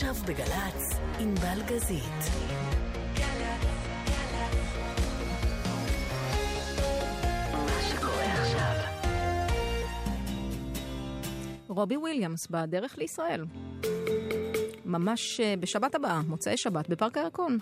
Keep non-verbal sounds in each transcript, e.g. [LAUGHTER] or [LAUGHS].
עכשיו בגל"צ, עם בלגזית. רובי וויליאמס בדרך לישראל. ממש אה, בשבת הבאה, מוצאי שבת, בפארק הירקון.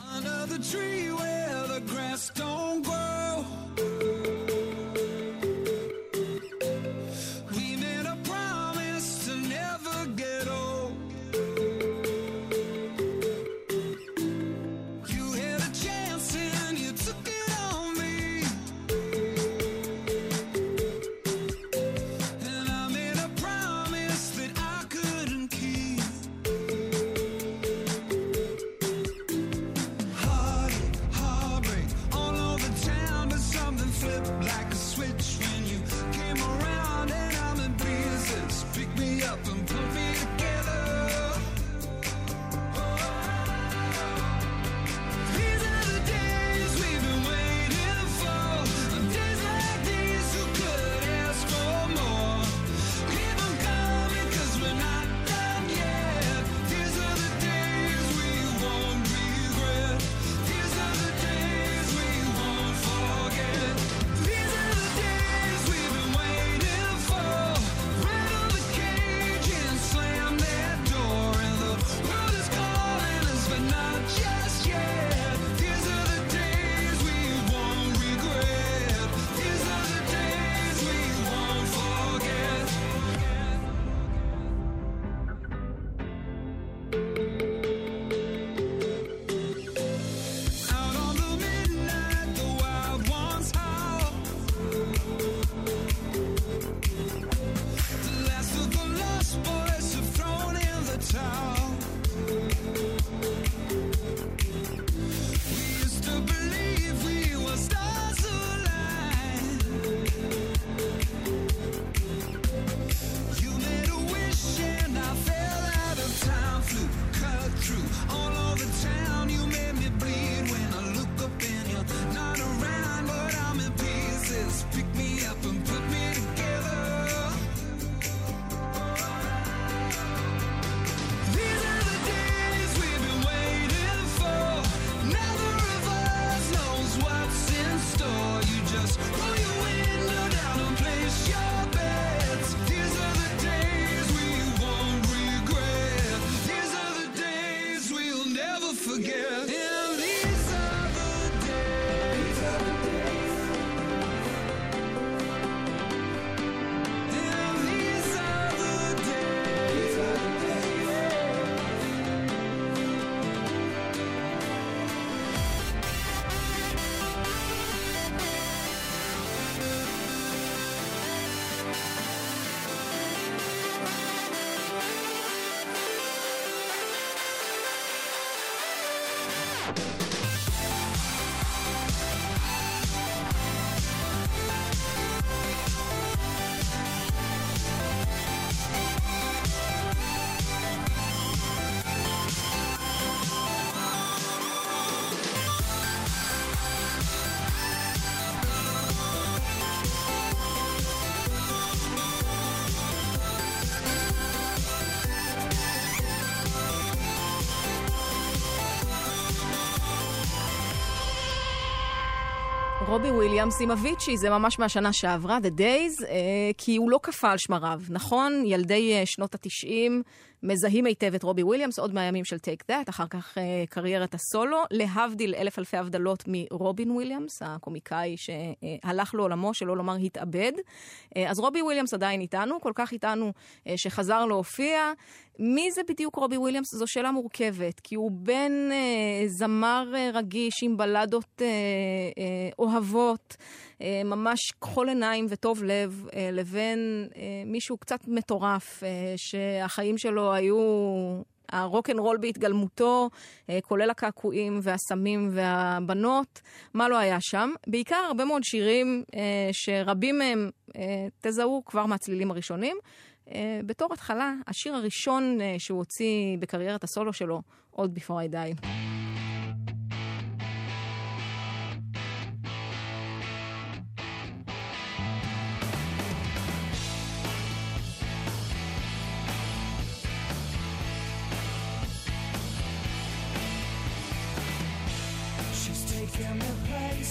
רובי וויליאמס עם אביצ'י, זה ממש מהשנה שעברה, The Days, אה, כי הוא לא קפא על שמריו, נכון? ילדי אה, שנות התשעים מזהים היטב את רובי וויליאמס, עוד מהימים של Take That, אחר כך אה, קריירת הסולו, להבדיל אלף אלפי הבדלות מרובין וויליאמס, הקומיקאי שהלך לעולמו, שלא לומר התאבד. אה, אז רובי וויליאמס עדיין איתנו, כל כך איתנו אה, שחזר להופיע. מי זה בדיוק רובי וויליאמס? זו שאלה מורכבת, כי הוא בין אה, זמר אה, רגיש עם בלדות אה, אה, אוהבות, ממש כחול עיניים וטוב לב, אה, לבין אה, מישהו קצת מטורף, אה, שהחיים שלו היו הרוק אנד רול בהתגלמותו, אה, כולל הקעקועים והסמים והבנות, מה לא היה שם? בעיקר הרבה מאוד שירים אה, שרבים מהם אה, תזהו כבר מהצלילים הראשונים. אה, בתור התחלה, השיר הראשון אה, שהוא הוציא בקריירת הסולו שלו, עוד Before I.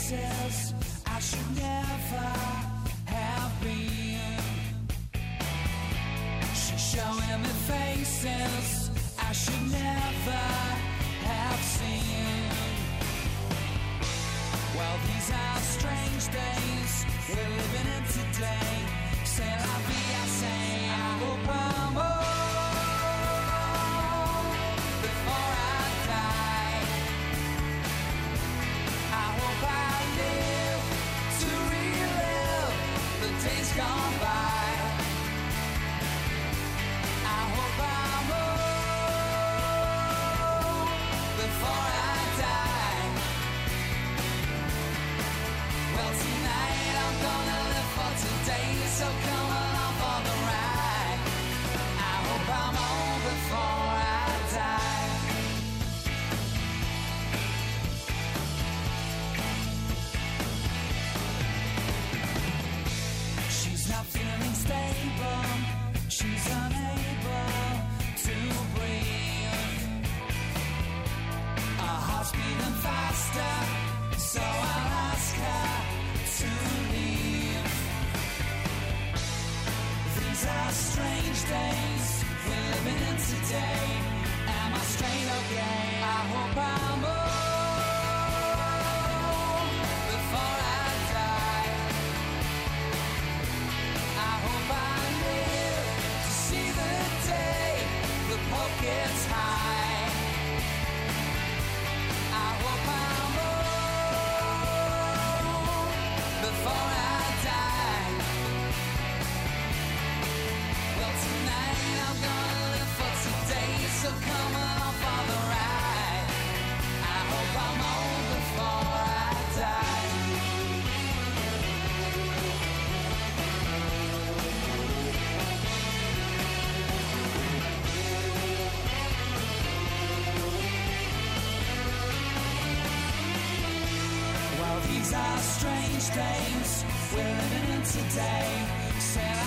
places I should never have been. She's showing me faces I should never have seen. Well, these are strange days we're living in today. Say, I'll be strange days we're living in today.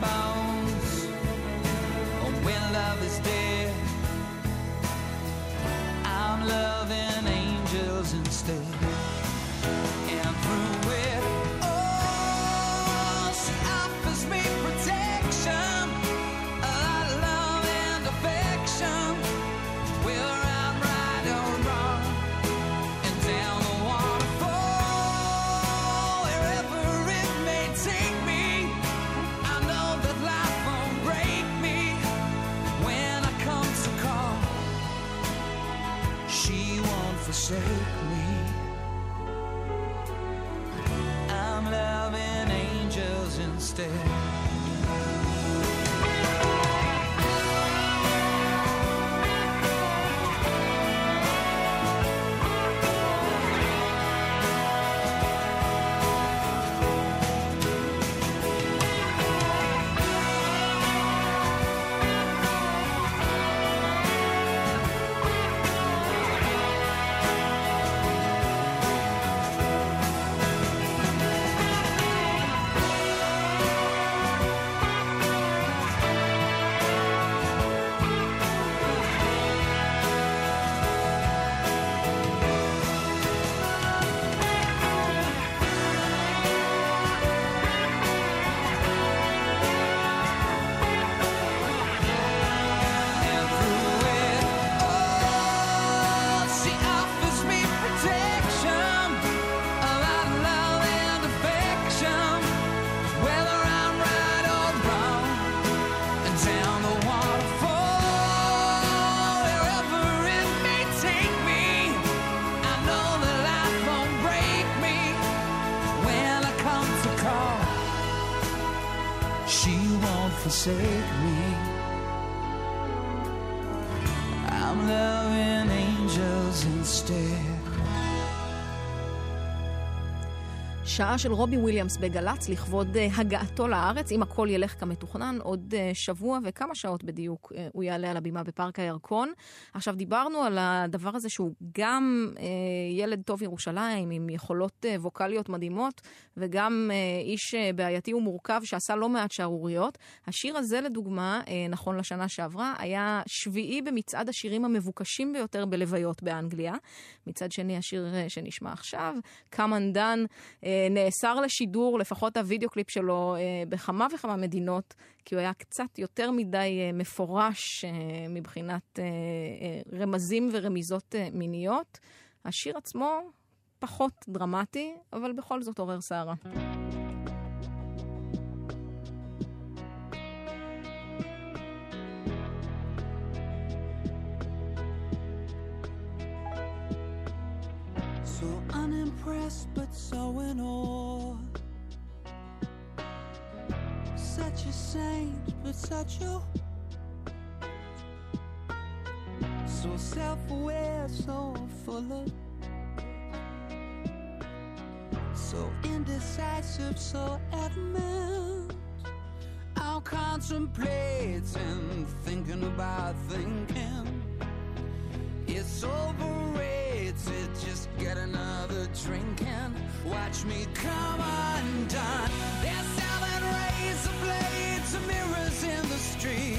Bones. Oh, when love is dead, I'm loving angels instead. Forsake me. I'm loving angels instead. שעה של רובי וויליאמס בגל"צ לכבוד אה, הגעתו לארץ, אם הכל ילך כמתוכנן, עוד אה, שבוע וכמה שעות בדיוק אה, הוא יעלה על הבימה בפארק הירקון. עכשיו, דיברנו על הדבר הזה שהוא גם ילד טוב ירושלים, עם יכולות ווקאליות מדהימות, וגם איש בעייתי ומורכב שעשה לא מעט שערוריות. השיר הזה, לדוגמה, נכון לשנה שעברה, היה שביעי במצעד השירים המבוקשים ביותר בלוויות באנגליה. מצד שני, השיר שנשמע עכשיו, Come Undone, אה, נאסר לשידור, לפחות הוידאו קליפ שלו, אה, בכמה וכמה מדינות, כי הוא היה קצת יותר מדי אה, מפורש אה, מבחינת רמזים ורמיזות מיניות. השיר עצמו פחות דרמטי, אבל בכל זאת עורר סערה. So unimpressed, but so in awe. Such a saint, but such a. So self aware, so full of. So indecisive, so adamant. I'm contemplating, thinking about thinking. It's overrated, eh? Just get another drink and watch me come undone. They're selling razor blades and mirrors in the street.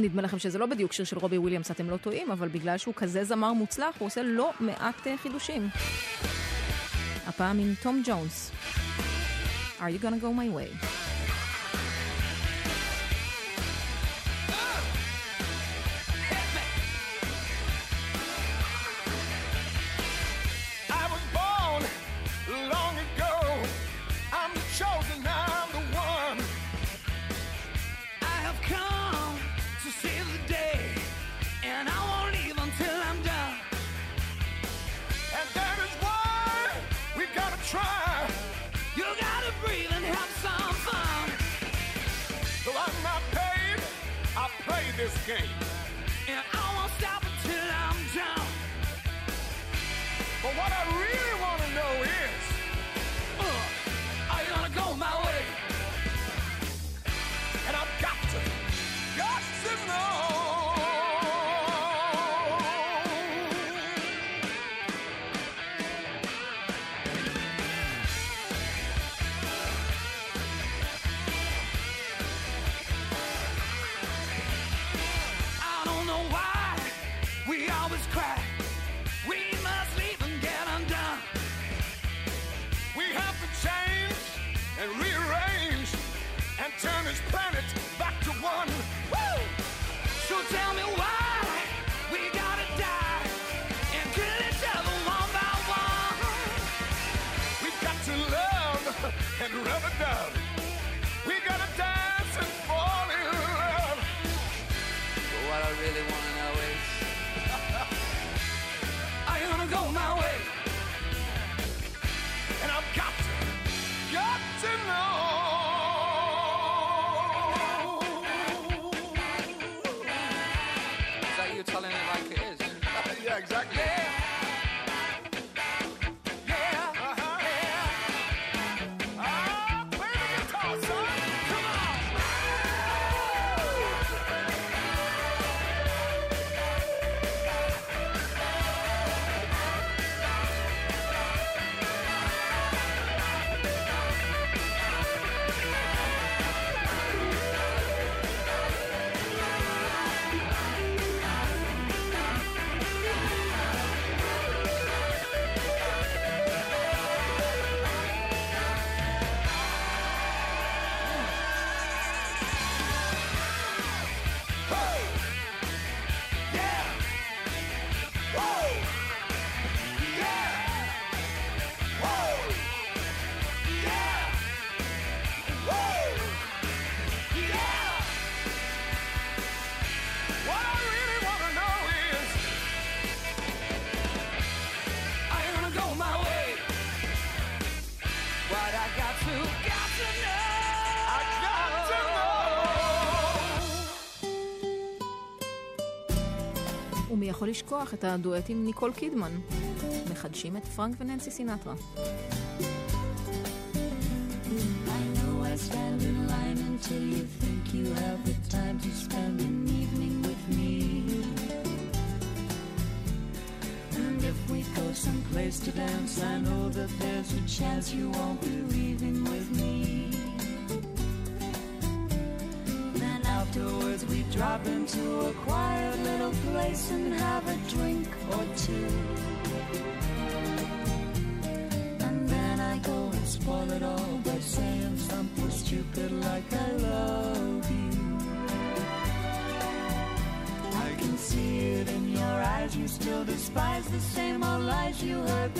אם נדמה לכם שזה לא בדיוק שיר של רובי וויליאמס, אתם לא טועים, אבל בגלל שהוא כזה זמר מוצלח, הוא עושה לא מעט אה, חידושים. הפעם עם תום ג'ונס. Are you gonna go my way? this game. We're gonna dance and fall in love. But what I really wanna know is, [LAUGHS] wanna go my way. יכול לשכוח את הדואט עם ניקול קידמן? מחדשים את פרנק וננסי סינטרה. stand in line until you think you have the time to spend an evening with me. And if we go someplace to dance, I know that there's a chance you won't be leaving with me. Then afterwards we drop into a quiet place and have a drink or two. And then I go and spoil it all by saying something stupid like I love you. I can see it in your eyes, you still despise the same old lies you heard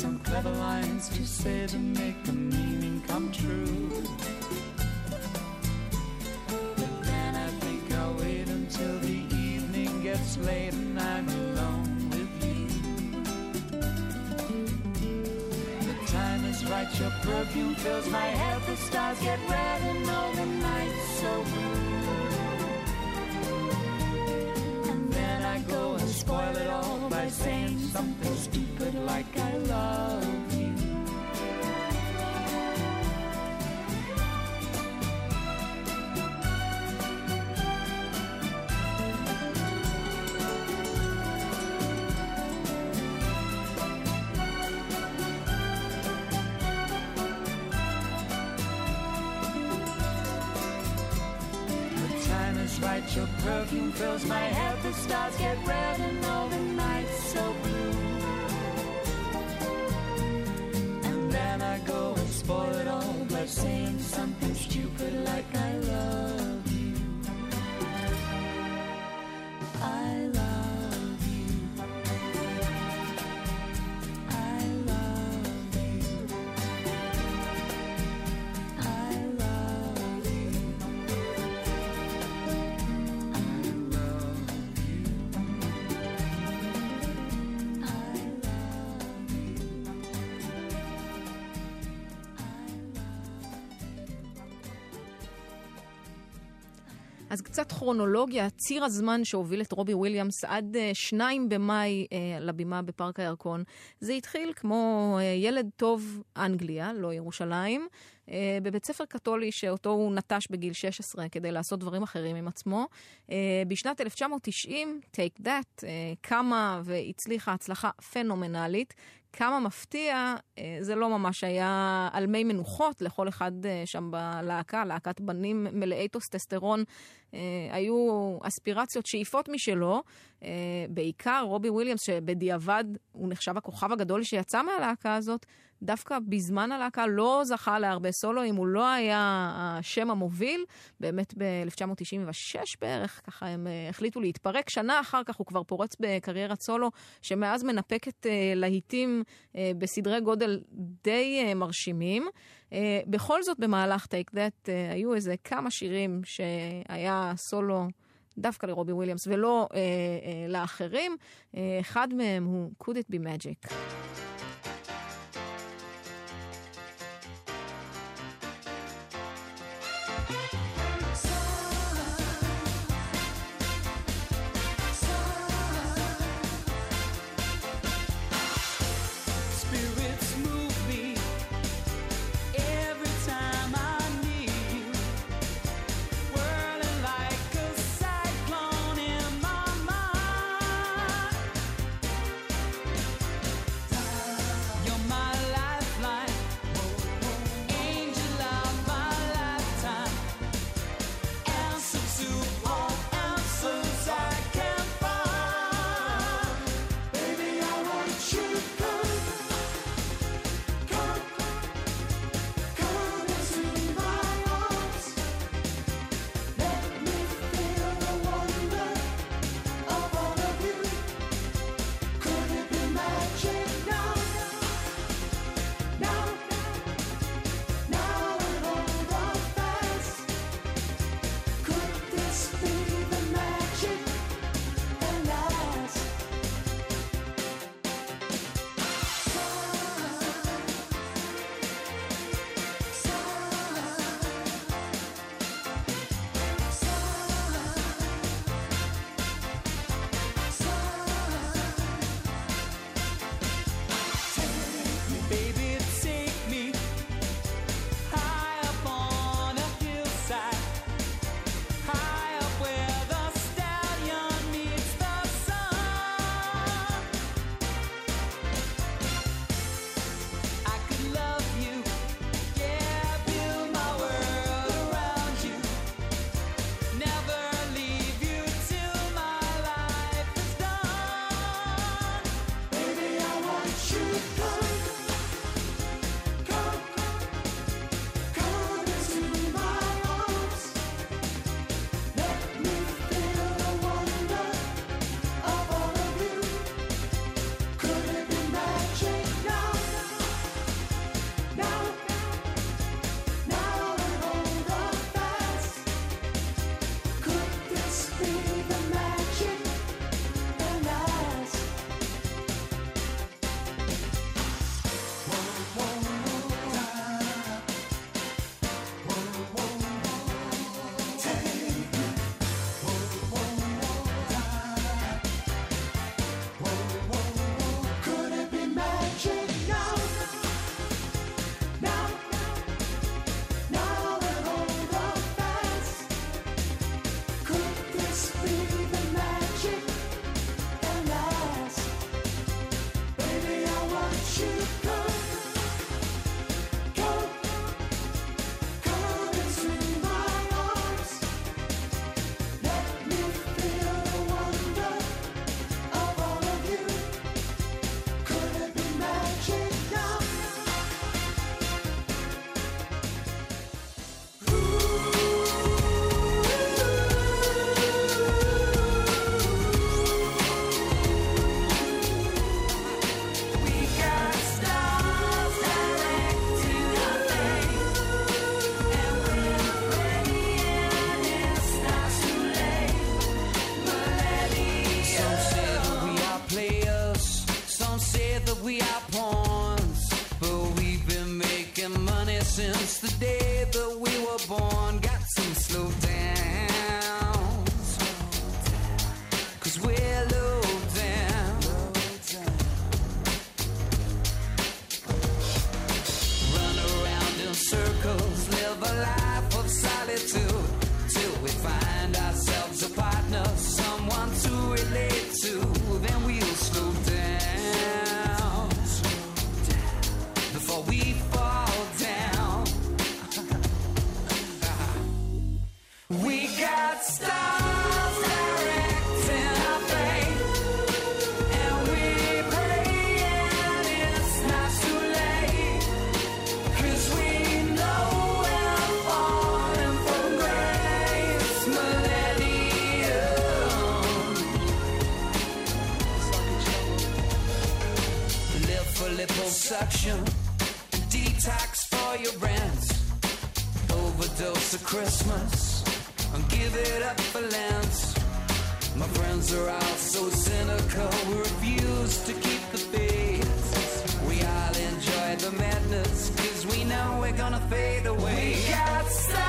some clever lines to say to make the meaning come true. But then I think I'll wait until the evening gets late and I'm alone with you. The time is right, your perfume fills my head, the stars get red and all the nights so blue. And then I go and spoil it all saying something stupid like I love you. Your perfume fills my head, the stars get אז קצת כרונולוגיה, ציר הזמן שהוביל את רובי וויליאמס עד אה, 2 במאי אה, לבימה בפארק הירקון. זה התחיל כמו אה, ילד טוב אנגליה, לא ירושלים, בבית ספר קתולי שאותו הוא נטש בגיל 16 כדי לעשות דברים אחרים עם עצמו. בשנת 1990, Take That, קמה והצליחה הצלחה פנומנלית. כמה מפתיע, אה, זה לא ממש היה על מי מנוחות לכל אחד אה, שם בלהקה, להקת בנים מלאי טוסטסטרון. אה, היו אספירציות, שאיפות משלו, בעיקר רובי וויליאמס, שבדיעבד הוא נחשב הכוכב הגדול שיצא מהלהקה הזאת, דווקא בזמן הלהקה לא זכה להרבה סולואים, הוא לא היה השם המוביל. באמת ב-1996 בערך, ככה הם אה, החליטו להתפרק. שנה אחר כך הוא כבר פורץ בקריירת סולו, שמאז מנפקת אה, להיטים אה, בסדרי גודל די מרשימים. בכל זאת, במהלך טייק דאט היו איזה כמה שירים שהיה סולו. דווקא לרובי וויליאמס ולא אה, אה, לאחרים. אה, אחד מהם הוא Could It Be Magic. seduction, detox for your rent, overdose of Christmas, and give it up for Lent. My friends are all so cynical, we refuse to keep the faith. We all enjoy the madness, cause we know we're gonna fade away. We got some.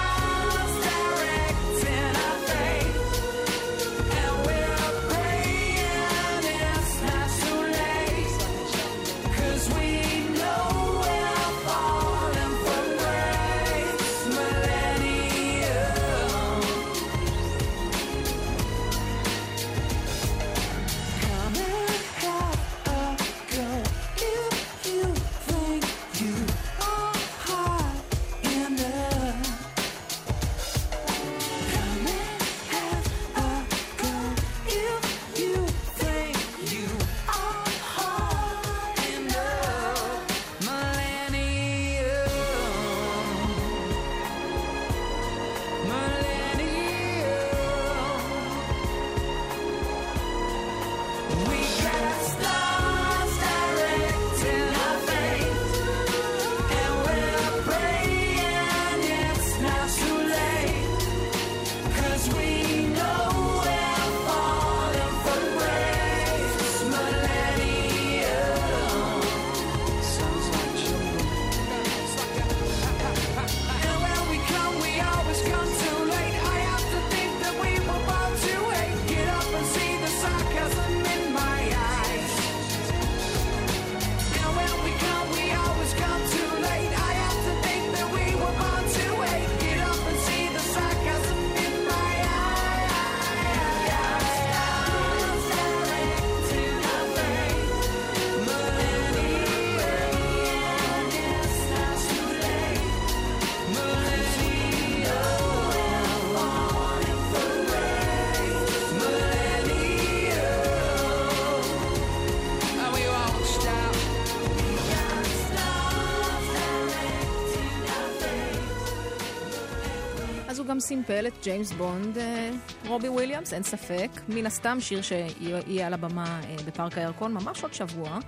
סימפל את ג'יימס בונד, אה, רובי וויליאמס, אין ספק. מן הסתם שיר שיהיה על הבמה אה, בפארק הירקון ממש עוד שבוע.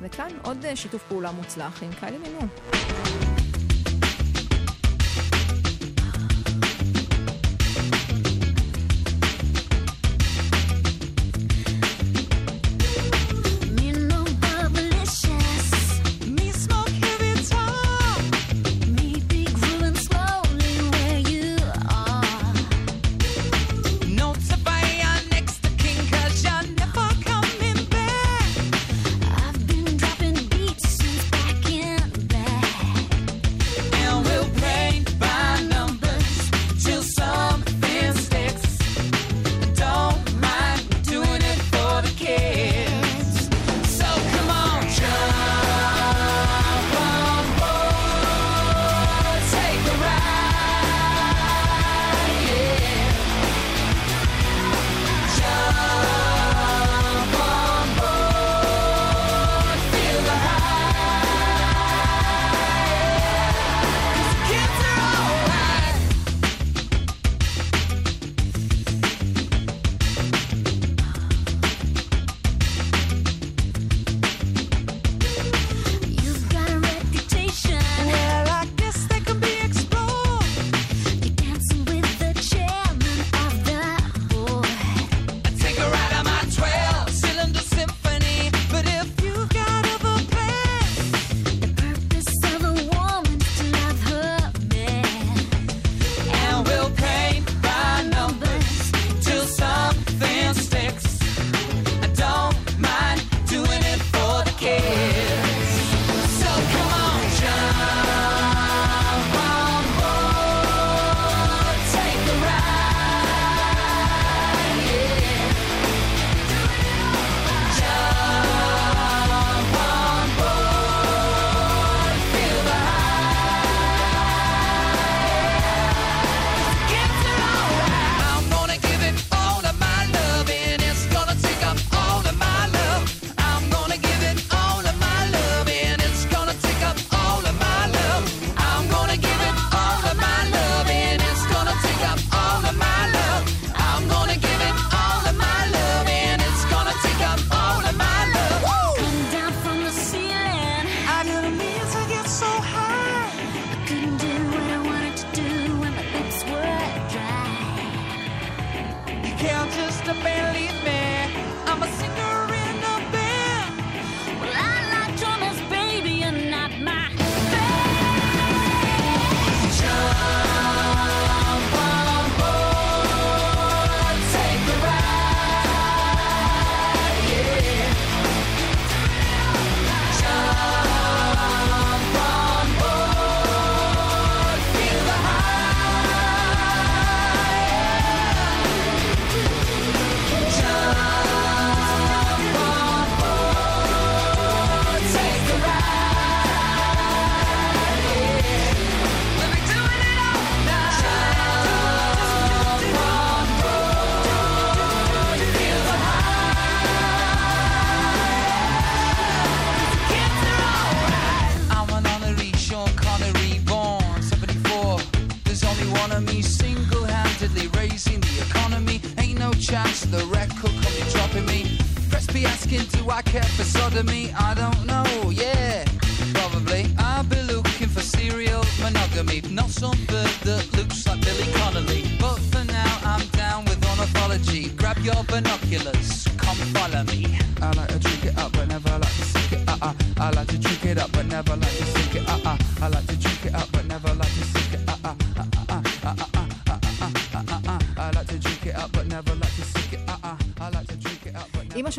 וכאן עוד אה, שיתוף פעולה מוצלח עם קיילי מינון.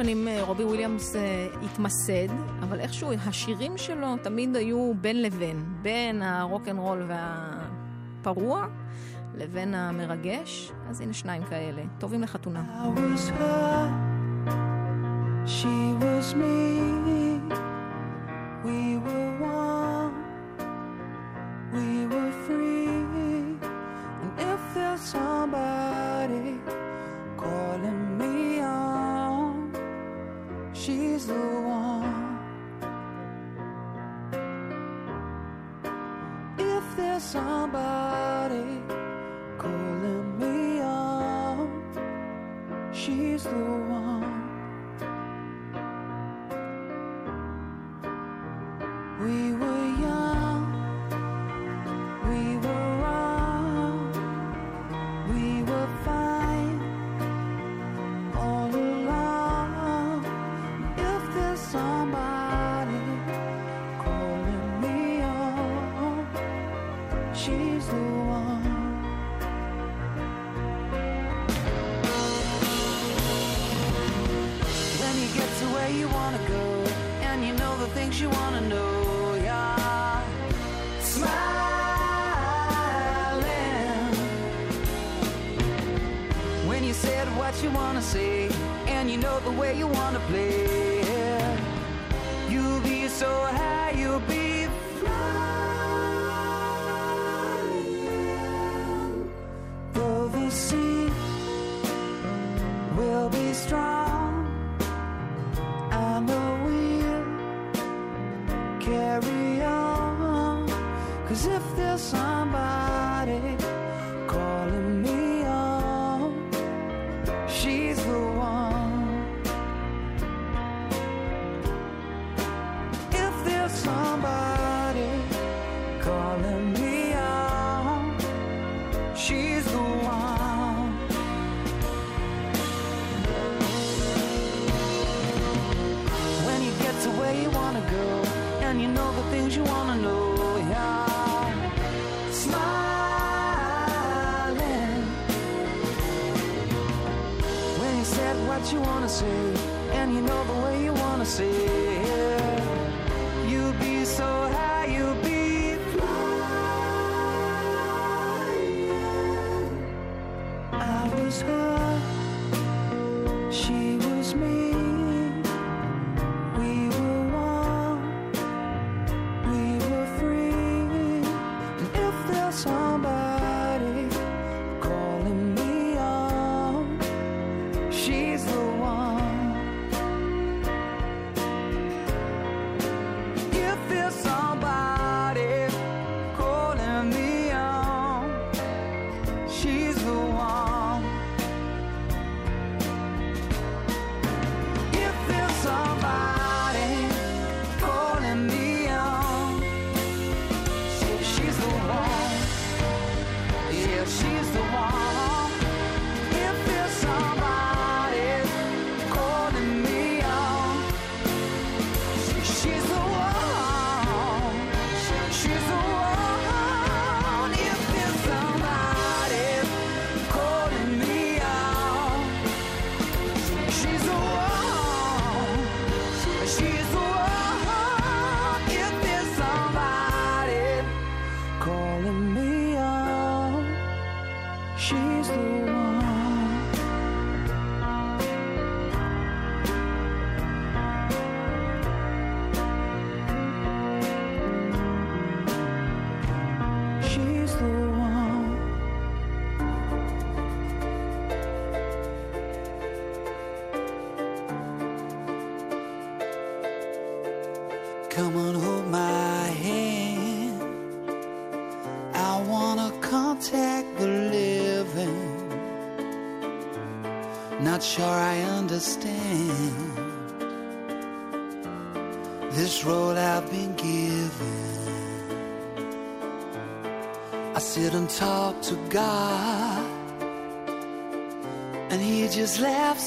שנים אה, רובי וויליאמס אה, התמסד, אבל איכשהו השירים שלו תמיד היו בין לבין, בין הרוק אנד רול והפרוע לבין המרגש, אז הנה שניים כאלה, טובים לחתונה. I Was her, she was me, we were the one. carry on. Cause if there's somebody say, and you know the way you wanna say.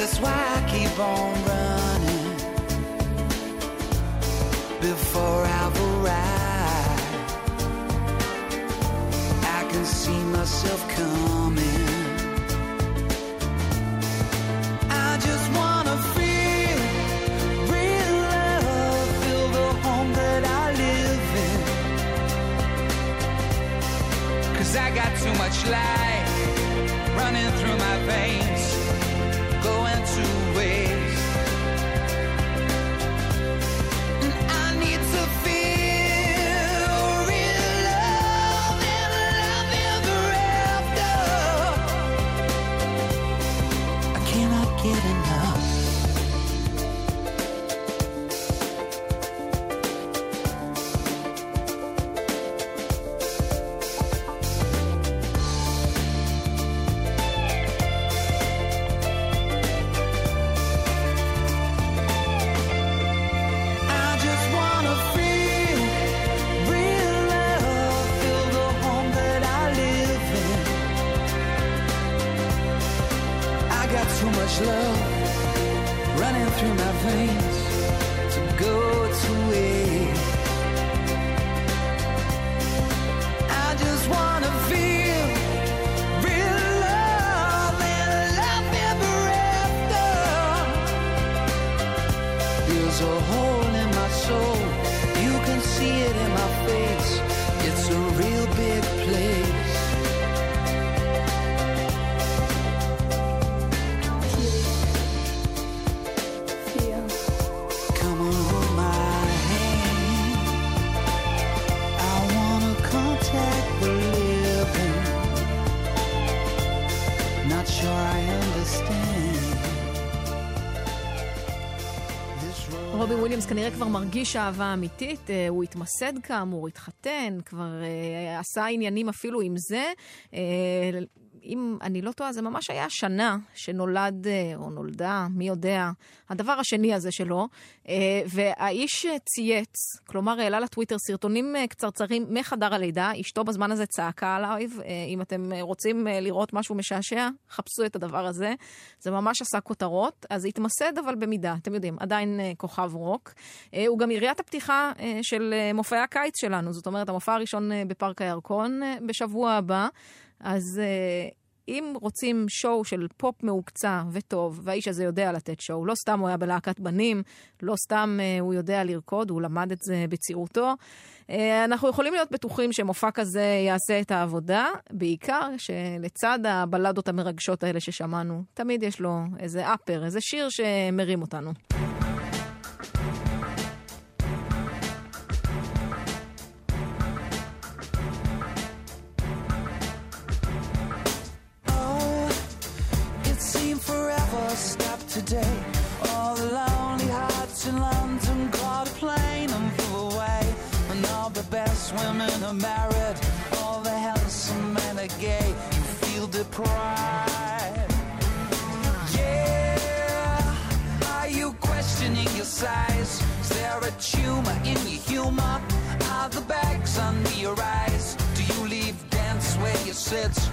That's why I keep on running before I've arrived. I can see myself coming. I just wanna feel real love, feel the home that I live in. Cause I got too much life running through my veins, A hole in my soul. You can see it in my face. It's a real big place. כנראה כבר מרגיש אהבה אמיתית, אה, הוא התמסד כאמור, התחתן, כבר אה, עשה עניינים אפילו עם זה. אם אני לא טועה, זה ממש היה שנה שנולד, אה, או נולדה, מי יודע, הדבר השני הזה שלו. אה, והאיש אה, צייץ, כלומר העלה לטוויטר סרטונים קצרצרים מחדר הלידה, אשתו בזמן הזה צעקה עליו, אם אתם רוצים לראות משהו משעשע, חפשו את הדבר הזה. זה ממש עשה כותרות, אז התמסד אבל במידה, אתם יודעים, עדיין כוכב רוק. הוא גם יריית הפתיחה של מופעי הקיץ שלנו, זאת אומרת, המופע הראשון בפארק הירקון בשבוע הבא. אז אה, אם רוצים שואו של פופ מהוקצע וטוב, והאיש הזה יודע לתת שואו, לא סתם הוא היה בלהקת בנים, לא סתם אה, הוא יודע לרקוד, הוא למד את זה בצעירותו. אה, אנחנו יכולים להיות בטוחים שמופע כזה יעשה את העבודה, בעיקר שלצד הבלדות המרגשות האלה ששמענו, תמיד יש לו איזה אפר, איזה שיר שמרים אותנו. sits?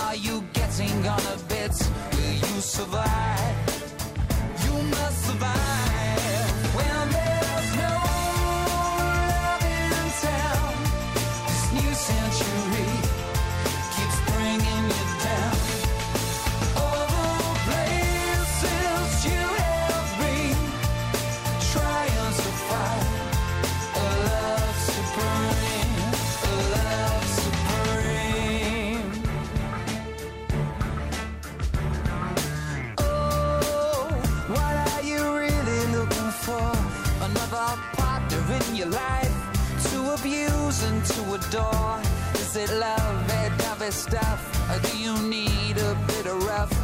Are you getting on a bit? Will you survive? You must survive. your life to abuse and to adore? Is it love, that type of stuff? Or do you need a bit of rough?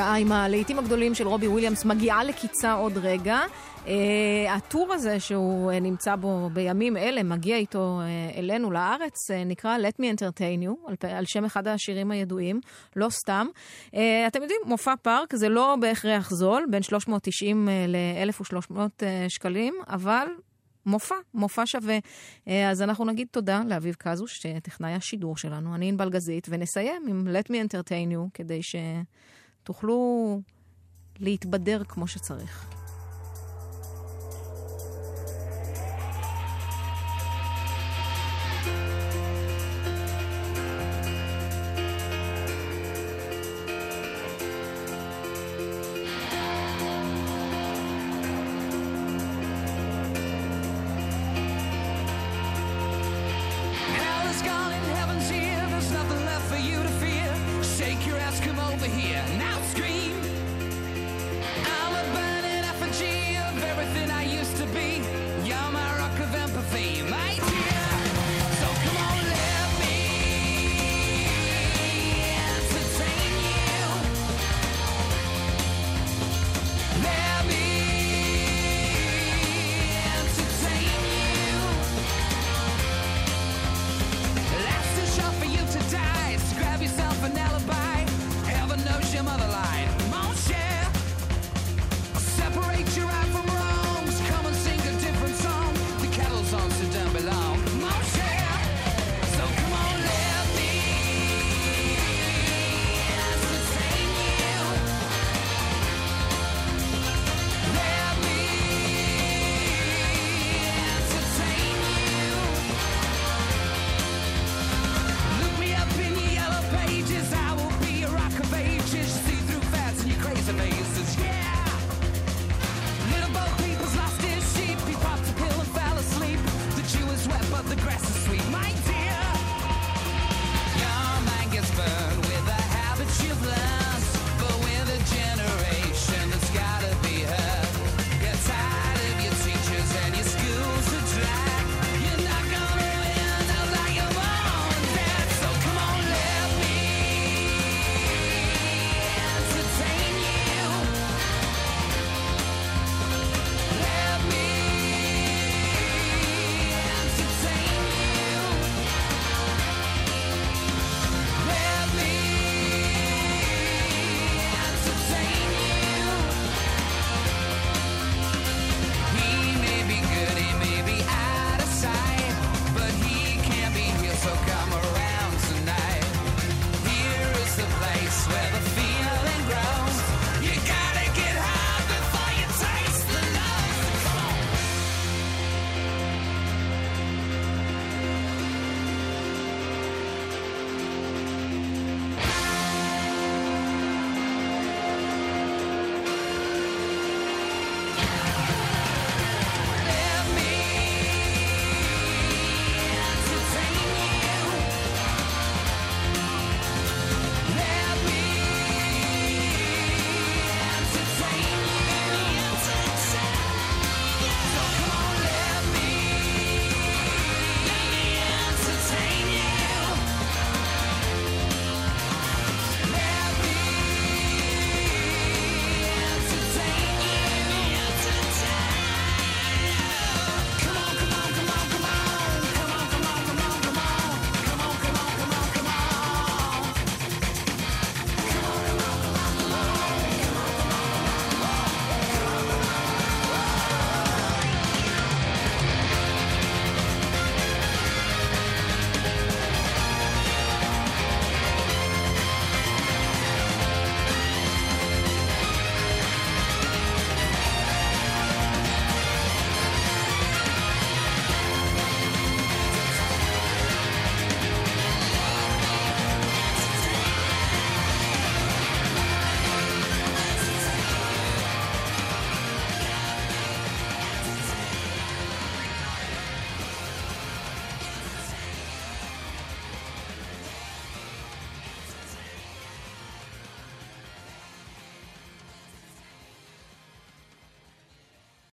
שעה עם הלהיטים הגדולים של רובי וויליאמס מגיעה לקיצה עוד רגע. Uh, הטור הזה שהוא uh, נמצא בו בימים אלה, מגיע איתו uh, אלינו לארץ, נקרא Let Me Entertain You, על, על שם אחד השירים הידועים, לא סתם. אתם יודעים, מופע פארק זה לא בהכרח זול, בין 390 uh, ל-1,300 uh, שקלים, אבל מופע, מופע שווה. אה, אז אנחנו נגיד תודה לאביב קזוש, טכנאי השידור שלנו, אני ענבל גזית, ונסיים עם Let Me Entertain You, כדי שתוכלו להתבדר כמו שצריך.